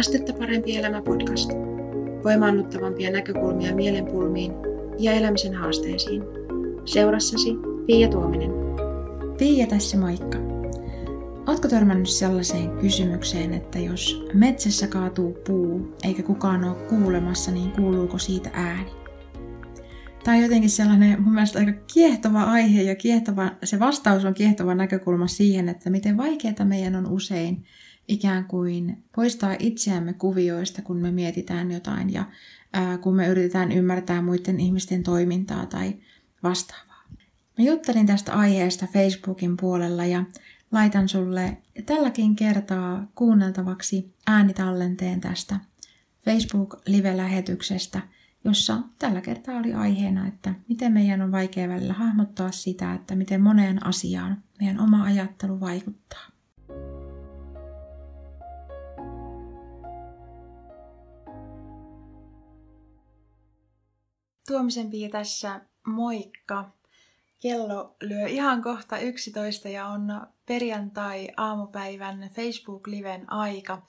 Astetta parempi elämä podcast. Voimaannuttavampia näkökulmia mielenpulmiin ja elämisen haasteisiin. Seurassasi Pia Tuominen. Pia tässä moikka. Oletko törmännyt sellaiseen kysymykseen, että jos metsässä kaatuu puu eikä kukaan ole kuulemassa, niin kuuluuko siitä ääni? Tämä on jotenkin sellainen mun mielestä aika kiehtova aihe ja kiehtova, se vastaus on kiehtova näkökulma siihen, että miten vaikeaa meidän on usein ikään kuin poistaa itseämme kuvioista, kun me mietitään jotain ja ää, kun me yritetään ymmärtää muiden ihmisten toimintaa tai vastaavaa. Mä juttelin tästä aiheesta Facebookin puolella ja laitan sulle tälläkin kertaa kuunneltavaksi äänitallenteen tästä Facebook-live-lähetyksestä, jossa tällä kertaa oli aiheena, että miten meidän on vaikea välillä hahmottaa sitä, että miten moneen asiaan meidän oma ajattelu vaikuttaa. Tuomisen Pia tässä, moikka! Kello lyö ihan kohta 11 ja on perjantai-aamupäivän Facebook-liven aika.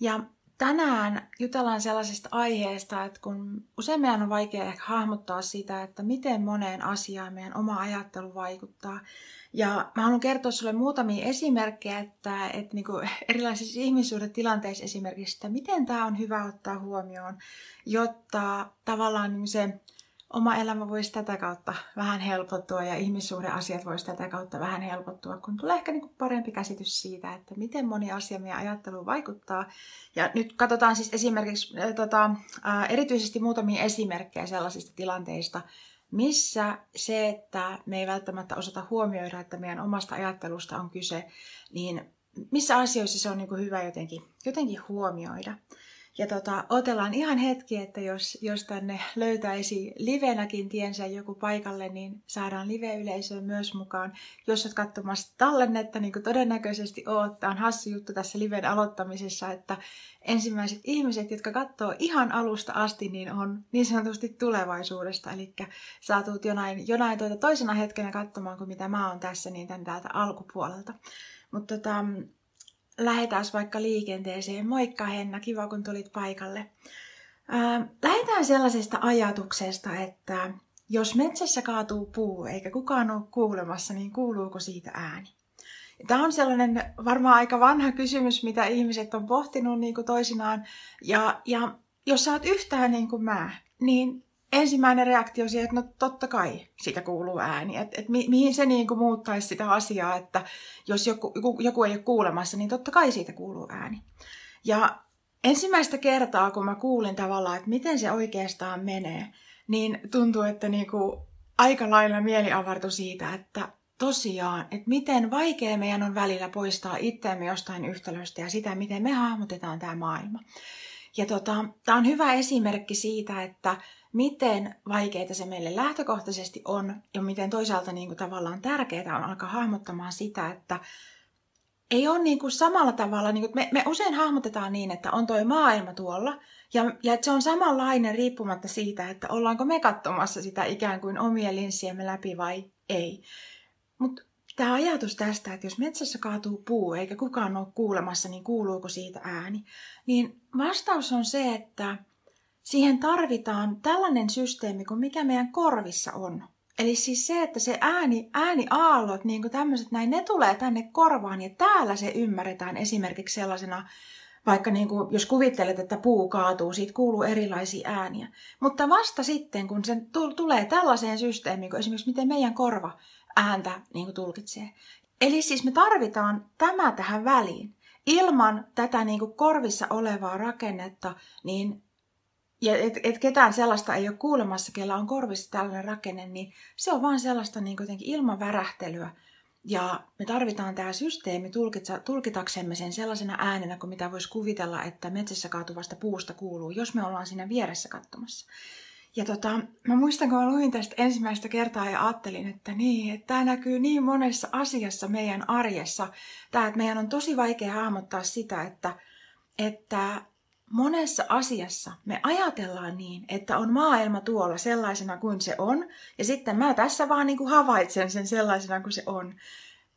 Ja tänään jutellaan sellaisesta aiheesta, että kun usein meidän on vaikea ehkä hahmottaa sitä, että miten moneen asiaan meidän oma ajattelu vaikuttaa. Ja mä haluan kertoa sulle muutamia esimerkkejä, että, että niin kuin erilaisissa ihmissuhdetilanteissa esimerkiksi, että miten tämä on hyvä ottaa huomioon, jotta tavallaan niin se oma elämä voisi tätä kautta vähän helpottua ja ihmissuhdeasiat voisi tätä kautta vähän helpottua, kun tulee ehkä niin parempi käsitys siitä, että miten moni asia meidän ajatteluun vaikuttaa. Ja nyt katsotaan siis esimerkiksi äh, tota, äh, erityisesti muutamia esimerkkejä sellaisista tilanteista, missä se, että me ei välttämättä osata huomioida, että meidän omasta ajattelusta on kyse, niin missä asioissa se on niin hyvä jotenkin, jotenkin huomioida. Ja tota, otellaan ihan hetki, että jos, jos tänne löytäisi livenäkin tiensä joku paikalle, niin saadaan live-yleisöä myös mukaan. Jos olet katsomassa tallennetta, niin kuin todennäköisesti oot, tämä on hassu juttu tässä liven aloittamisessa, että ensimmäiset ihmiset, jotka katsoo ihan alusta asti, niin on niin sanotusti tulevaisuudesta. Eli sä tulet jonain, jonain tuota toisena hetkenä katsomaan kuin mitä mä oon tässä, niin tän täältä alkupuolelta. Mutta tota, lähdetään vaikka liikenteeseen. Moikka Henna, kiva kun tulit paikalle. lähdetään sellaisesta ajatuksesta, että jos metsässä kaatuu puu eikä kukaan ole kuulemassa, niin kuuluuko siitä ääni? Tämä on sellainen varmaan aika vanha kysymys, mitä ihmiset on pohtinut niin kuin toisinaan. Ja, ja jos sä oot yhtään niin kuin mä, niin ensimmäinen reaktio siihen, että no totta kai siitä kuuluu ääni. Että et mi, mihin se niin kuin muuttaisi sitä asiaa, että jos joku, joku, joku ei ole kuulemassa, niin totta kai siitä kuuluu ääni. Ja ensimmäistä kertaa, kun mä kuulin tavallaan, että miten se oikeastaan menee, niin tuntuu, että niin kuin aika lailla mieli avartui siitä, että tosiaan, että miten vaikea meidän on välillä poistaa itseämme jostain yhtälöstä ja sitä, miten me hahmotetaan tämä maailma. Ja tota, tämä on hyvä esimerkki siitä, että miten vaikeita se meille lähtökohtaisesti on ja miten toisaalta niin kuin tavallaan tärkeää on alkaa hahmottamaan sitä, että ei ole niin kuin samalla tavalla, niin kuin me, me usein hahmotetaan niin, että on toi maailma tuolla ja, ja että se on samanlainen riippumatta siitä, että ollaanko me katsomassa sitä ikään kuin omien linssiemme läpi vai ei. Mutta tämä ajatus tästä, että jos metsässä kaatuu puu eikä kukaan ole kuulemassa, niin kuuluuko siitä ääni, niin vastaus on se, että siihen tarvitaan tällainen systeemi kuin mikä meidän korvissa on. Eli siis se, että se ääni, ääniaallot, niin kuin tämmöiset näin, ne tulee tänne korvaan ja täällä se ymmärretään esimerkiksi sellaisena, vaikka niin kuin, jos kuvittelet, että puu kaatuu, siitä kuuluu erilaisia ääniä. Mutta vasta sitten, kun se tulee tällaiseen systeemiin, kuin esimerkiksi miten meidän korva ääntä niin kuin tulkitsee. Eli siis me tarvitaan tämä tähän väliin. Ilman tätä niin kuin korvissa olevaa rakennetta, niin ja et, et ketään sellaista ei ole kuulemassa, kellä on korvissa tällainen rakenne, niin se on vaan sellaista niin jotenkin ilman värähtelyä. Ja me tarvitaan tämä systeemi tulkitaksemme sen sellaisena äänenä, kuin mitä voisi kuvitella, että metsässä kaatuvasta puusta kuuluu, jos me ollaan siinä vieressä katsomassa. Ja tota, mä muistan, kun mä luin tästä ensimmäistä kertaa ja ajattelin, että niin, että tämä näkyy niin monessa asiassa meidän arjessa. Tämä, että meidän on tosi vaikea hahmottaa sitä, että, että monessa asiassa me ajatellaan niin, että on maailma tuolla sellaisena kuin se on, ja sitten mä tässä vaan niin kuin havaitsen sen sellaisena kuin se on.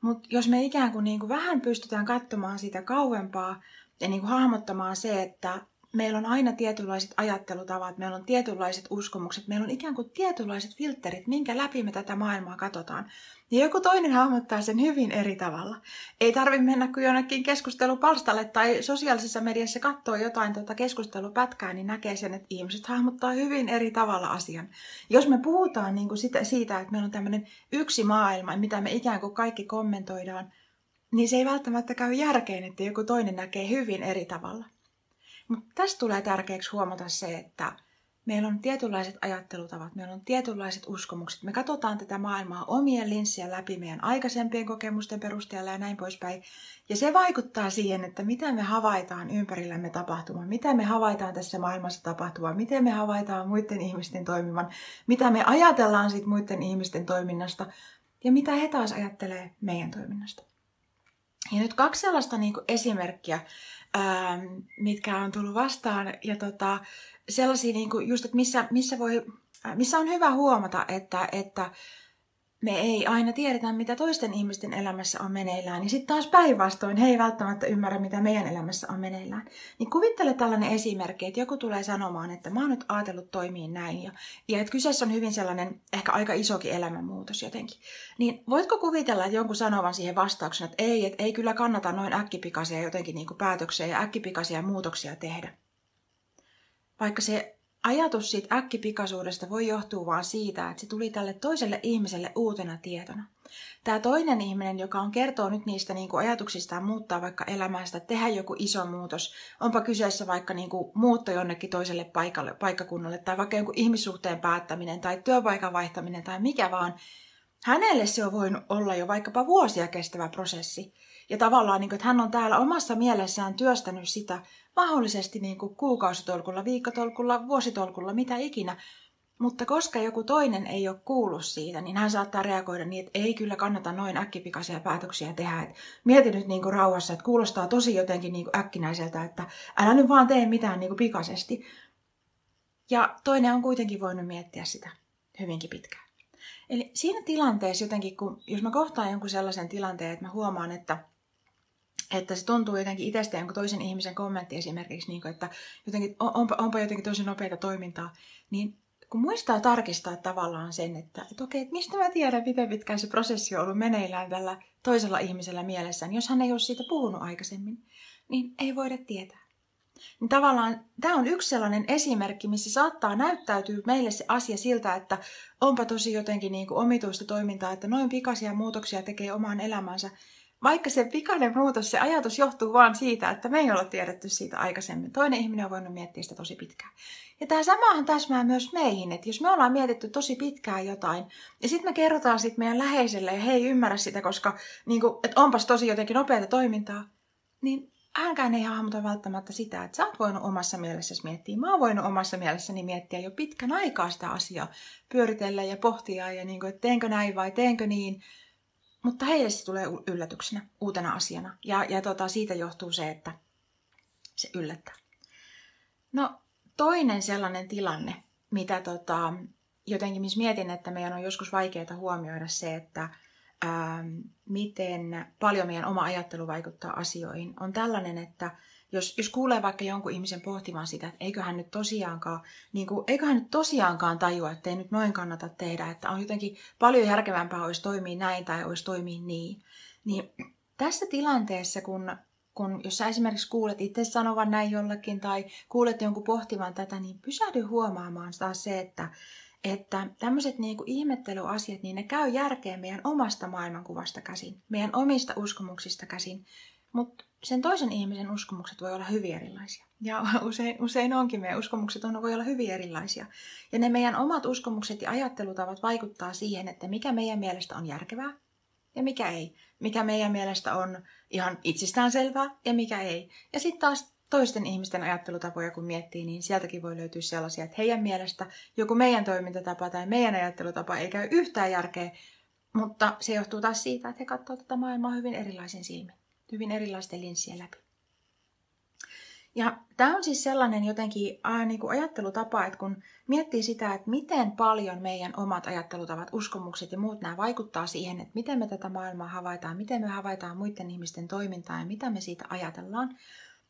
Mutta jos me ikään kuin, niin kuin vähän pystytään katsomaan sitä kauempaa ja niin kuin hahmottamaan se, että meillä on aina tietynlaiset ajattelutavat, meillä on tietynlaiset uskomukset, meillä on ikään kuin tietynlaiset filterit, minkä läpi me tätä maailmaa katsotaan. Ja joku toinen hahmottaa sen hyvin eri tavalla. Ei tarvitse mennä kuin jonnekin keskustelupalstalle tai sosiaalisessa mediassa katsoa jotain tuota keskustelupätkää, niin näkee sen, että ihmiset hahmottaa hyvin eri tavalla asian. Jos me puhutaan niin kuin sitä, siitä, että meillä on tämmöinen yksi maailma, mitä me ikään kuin kaikki kommentoidaan, niin se ei välttämättä käy järkeen, että joku toinen näkee hyvin eri tavalla. Mutta tästä tulee tärkeäksi huomata se, että meillä on tietynlaiset ajattelutavat, meillä on tietynlaiset uskomukset. Me katsotaan tätä maailmaa omien linssien läpi meidän aikaisempien kokemusten perusteella ja näin poispäin. Ja se vaikuttaa siihen, että mitä me havaitaan ympärillämme tapahtumaan, mitä me havaitaan tässä maailmassa tapahtumaan, miten me havaitaan muiden ihmisten toimivan, mitä me ajatellaan siitä muiden ihmisten toiminnasta ja mitä he taas ajattelee meidän toiminnasta. Ja nyt kaksi sellaista niin esimerkkiä, ähm, mitkä on tullut vastaan. Ja tota, sellaisia, niin kuin just, että missä, missä, voi, äh, missä on hyvä huomata, että, että me ei aina tiedetä, mitä toisten ihmisten elämässä on meneillään, niin sitten taas päinvastoin he ei välttämättä ymmärrä, mitä meidän elämässä on meneillään. Niin kuvittele tällainen esimerkki, että joku tulee sanomaan, että mä oon nyt ajatellut toimii näin, ja, ja että kyseessä on hyvin sellainen ehkä aika isokin elämänmuutos jotenkin. Niin voitko kuvitella, että jonkun sanovan siihen vastauksena, että ei, että ei kyllä kannata noin äkkipikaisia jotenkin niin kuin päätöksiä ja äkkipikaisia muutoksia tehdä? Vaikka se ajatus siitä äkkipikaisuudesta voi johtua vain siitä, että se tuli tälle toiselle ihmiselle uutena tietona. Tämä toinen ihminen, joka on kertoo nyt niistä niin kuin ajatuksistaan muuttaa vaikka elämästä, tehdä joku iso muutos, onpa kyseessä vaikka niin kuin muutto jonnekin toiselle paikalle, paikkakunnalle tai vaikka jonkun ihmissuhteen päättäminen tai työpaikan vaihtaminen tai mikä vaan, hänelle se on voinut olla jo vaikkapa vuosia kestävä prosessi. Ja tavallaan, niin kuin, että hän on täällä omassa mielessään työstänyt sitä mahdollisesti niin kuin kuukausitolkulla, viikkotolkulla, vuositolkulla, mitä ikinä. Mutta koska joku toinen ei ole kuullut siitä, niin hän saattaa reagoida niin, että ei kyllä kannata noin äkkipikaisia päätöksiä tehdä. Et mieti nyt niin kuin rauhassa, että kuulostaa tosi jotenkin niin kuin äkkinäiseltä, että älä nyt vaan tee mitään niin kuin pikaisesti. Ja toinen on kuitenkin voinut miettiä sitä hyvinkin pitkään. Eli siinä tilanteessa jotenkin, kun, jos mä kohtaan jonkun sellaisen tilanteen, että mä huomaan, että että se tuntuu jotenkin itsestä jonkun toisen ihmisen kommentti esimerkiksi, niin kuin, että jotenkin, onpa, onpa jotenkin tosi nopeita toimintaa, niin kun muistaa tarkistaa tavallaan sen, että, että okei, että mistä mä tiedän, miten pitkään se prosessi on ollut meneillään tällä toisella ihmisellä mielessä, niin jos hän ei ole siitä puhunut aikaisemmin, niin ei voida tietää. Niin tavallaan tämä on yksi sellainen esimerkki, missä saattaa näyttäytyä meille se asia siltä, että onpa tosi jotenkin niin kuin omituista toimintaa, että noin pikaisia muutoksia tekee omaan elämänsä, vaikka se pikainen muutos, se ajatus johtuu vaan siitä, että me ei olla tiedetty siitä aikaisemmin. Toinen ihminen on voinut miettiä sitä tosi pitkään. Ja tämä samahan täsmää myös meihin, että jos me ollaan mietitty tosi pitkään jotain, ja sitten me kerrotaan sitten meidän läheiselle, ja he ei ymmärrä sitä, koska niin kuin, että onpas tosi jotenkin nopeata toimintaa, niin hänkään ei hahmota välttämättä sitä, että sä oot voinut omassa mielessäsi miettiä. Mä oon voinut omassa mielessäni miettiä jo pitkän aikaa sitä asiaa, pyöritellä ja pohtia, ja niin kuin, että teenkö näin vai teenkö niin. Mutta heille se tulee yllätyksenä, uutena asiana. Ja, ja tota, siitä johtuu se, että se yllättää. No toinen sellainen tilanne, mitä tota, jotenkin missä mietin, että meidän on joskus vaikeaa huomioida se, että ää, miten paljon meidän oma ajattelu vaikuttaa asioihin, on tällainen, että jos, jos kuulee vaikka jonkun ihmisen pohtimaan sitä, että eiköhän nyt tosiaankaan, niin kuin, eiköhän nyt tosiaankaan tajua, että ei nyt noin kannata tehdä, että on jotenkin paljon järkevämpää olisi toimia näin tai olisi toimia niin. Niin tässä tilanteessa, kun, kun jos sä esimerkiksi kuulet itse sanovan näin jollekin tai kuulet jonkun pohtivan tätä, niin pysähdy huomaamaan taas se, että, että tämmöiset niin kuin ihmettelyasiat, niin ne käy järkeen meidän omasta maailmankuvasta käsin, meidän omista uskomuksista käsin, mutta sen toisen ihmisen uskomukset voi olla hyvin erilaisia. Ja usein, usein onkin meidän uskomukset on, voi olla hyvin erilaisia. Ja ne meidän omat uskomukset ja ajattelutavat vaikuttaa siihen, että mikä meidän mielestä on järkevää ja mikä ei. Mikä meidän mielestä on ihan itsestäänselvää ja mikä ei. Ja sitten taas toisten ihmisten ajattelutapoja kun miettii, niin sieltäkin voi löytyä sellaisia, että heidän mielestä joku meidän toimintatapa tai meidän ajattelutapa ei käy yhtään järkeä, mutta se johtuu taas siitä, että he katsovat tätä maailmaa hyvin erilaisin silmin hyvin erilaisten linssien läpi. Ja tämä on siis sellainen jotenkin ää, niin kuin ajattelutapa, että kun miettii sitä, että miten paljon meidän omat ajattelutavat, uskomukset ja muut nämä vaikuttaa siihen, että miten me tätä maailmaa havaitaan, miten me havaitaan muiden ihmisten toimintaa ja mitä me siitä ajatellaan,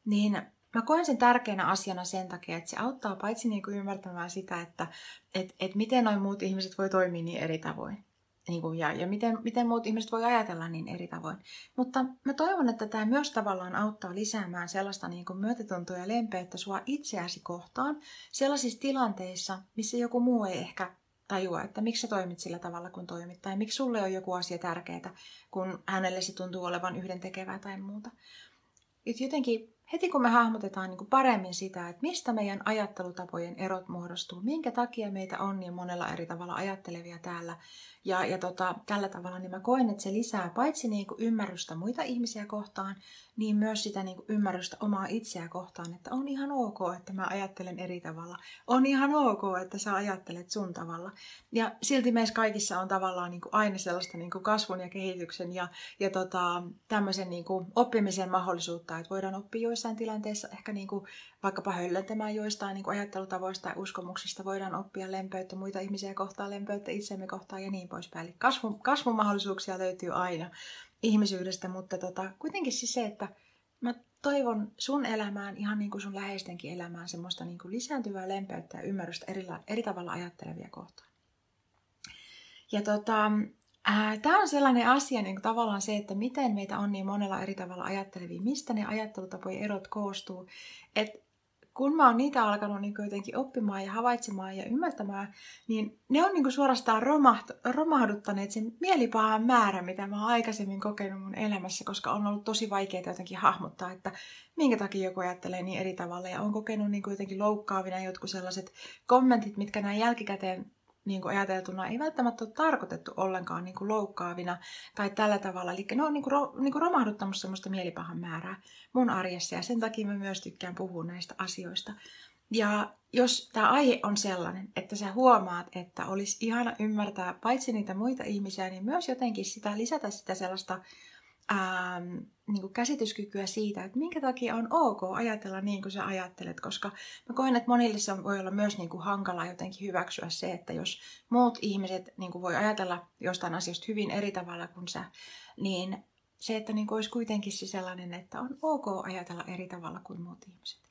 niin mä koen sen tärkeänä asiana sen takia, että se auttaa paitsi niin kuin ymmärtämään sitä, että et, et miten noin muut ihmiset voi toimia niin eri tavoin, niin kuin, ja, ja miten, miten muut ihmiset voi ajatella niin eri tavoin. Mutta mä toivon, että tämä myös tavallaan auttaa lisäämään sellaista niin kuin myötätuntoa ja lempeyttä sua itseäsi kohtaan sellaisissa tilanteissa, missä joku muu ei ehkä tajua, että miksi sä toimit sillä tavalla, kun toimit, tai miksi sulle on joku asia tärkeää, kun hänelle se tuntuu olevan yhden tekevää tai muuta. Et jotenkin heti kun me hahmotetaan niin kuin paremmin sitä, että mistä meidän ajattelutapojen erot muodostuu, minkä takia meitä on niin monella eri tavalla ajattelevia täällä, ja, ja tota, tällä tavalla niin mä koen, että se lisää paitsi niin kuin ymmärrystä muita ihmisiä kohtaan, niin myös sitä niin kuin ymmärrystä omaa itseä kohtaan, että on ihan ok, että mä ajattelen eri tavalla. On ihan ok, että sä ajattelet sun tavalla. Ja silti meissä kaikissa on tavallaan niin kuin aina sellaista niin kuin kasvun ja kehityksen ja, ja tota, tämmöisen niin kuin oppimisen mahdollisuutta, että voidaan oppia joissain tilanteissa ehkä niin kuin vaikkapa höllentämään joistain niin kuin ajattelutavoista ja uskomuksista, voidaan oppia lempeyttä muita ihmisiä kohtaan, lempeyttä itsemme kohtaan ja niin poispäin. Eli kasvun, kasvun mahdollisuuksia löytyy aina ihmisyydestä, mutta tota, kuitenkin siis se, että mä toivon sun elämään, ihan niin kuin sun läheistenkin elämään, semmoista niin kuin lisääntyvää lempeyttä ja ymmärrystä eri, eri tavalla ajattelevia kohtaan. Ja tota, Tämä on sellainen asia, niin kuin tavallaan se, että miten meitä on niin monella eri tavalla ajattelevia, mistä ne ajattelutapojen erot koostuu. Että kun mä oon niitä alkanut niin jotenkin oppimaan ja havaitsemaan ja ymmärtämään, niin ne on niin suorastaan romaht- romahduttaneet sen mielipahan määrän, mitä mä oon aikaisemmin kokenut mun elämässä, koska on ollut tosi vaikeaa jotenkin hahmottaa, että minkä takia joku ajattelee niin eri tavalla. Ja on kokenut niin jotenkin loukkaavina jotkut sellaiset kommentit, mitkä näin jälkikäteen niin kuin ajateltuna ei välttämättä ole tarkoitettu ollenkaan niin kuin loukkaavina tai tällä tavalla. Eli ne on niin kuin, ro, niin kuin romahduttanut semmoista mielipahan määrää mun arjessa ja sen takia mä myös tykkään puhua näistä asioista. Ja jos tämä aihe on sellainen, että sä huomaat, että olisi ihana ymmärtää paitsi niitä muita ihmisiä, niin myös jotenkin sitä lisätä sitä sellaista ähm, niin kuin käsityskykyä siitä, että minkä takia on ok ajatella niin kuin sä ajattelet, koska mä koen, että monille se voi olla myös niin kuin hankala jotenkin hyväksyä se, että jos muut ihmiset niin kuin voi ajatella jostain asiasta hyvin eri tavalla kuin sä, niin se, että niin kuin olisi kuitenkin se sellainen, että on ok ajatella eri tavalla kuin muut ihmiset.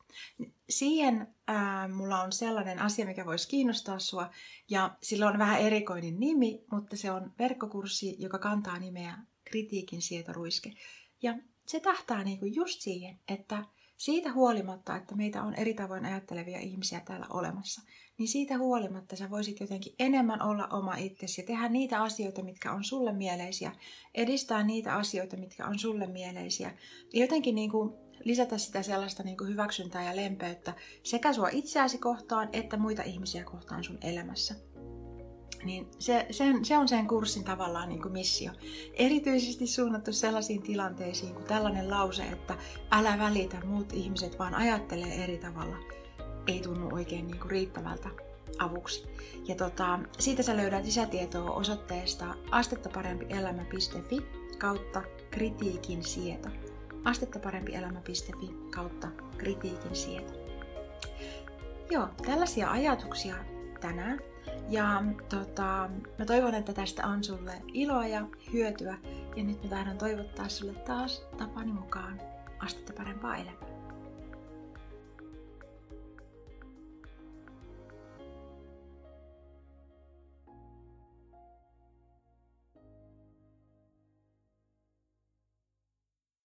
Siihen ää, mulla on sellainen asia, mikä voisi kiinnostaa sua, ja sillä on vähän erikoinen nimi, mutta se on verkkokurssi, joka kantaa nimeä kritiikin sietoruiske. Ja se tähtää niinku just siihen, että siitä huolimatta, että meitä on eri tavoin ajattelevia ihmisiä täällä olemassa, niin siitä huolimatta sä voisit jotenkin enemmän olla oma itsesi ja tehdä niitä asioita, mitkä on sulle mieleisiä, edistää niitä asioita, mitkä on sulle mieleisiä. Ja jotenkin niin kuin lisätä sitä sellaista niin kuin hyväksyntää ja lempeyttä sekä sua itseäsi kohtaan että muita ihmisiä kohtaan sun elämässä. Niin se, sen, se on sen kurssin tavallaan niin kuin missio. Erityisesti suunnattu sellaisiin tilanteisiin kuin tällainen lause, että älä välitä, muut ihmiset vaan ajattelee eri tavalla. Ei tunnu oikein niin kuin riittävältä avuksi. Ja tota, siitä sä löydät lisätietoa osoitteesta astettaparempielämä.fi kautta kritiikin sieto. astettaparempielämä.fi kautta kritiikin sieto. Joo, tällaisia ajatuksia tänään. Ja tota, mä toivon, että tästä on sulle iloa ja hyötyä. Ja nyt mä tahdon toivottaa sulle taas tapani mukaan astetta parempaa elämää.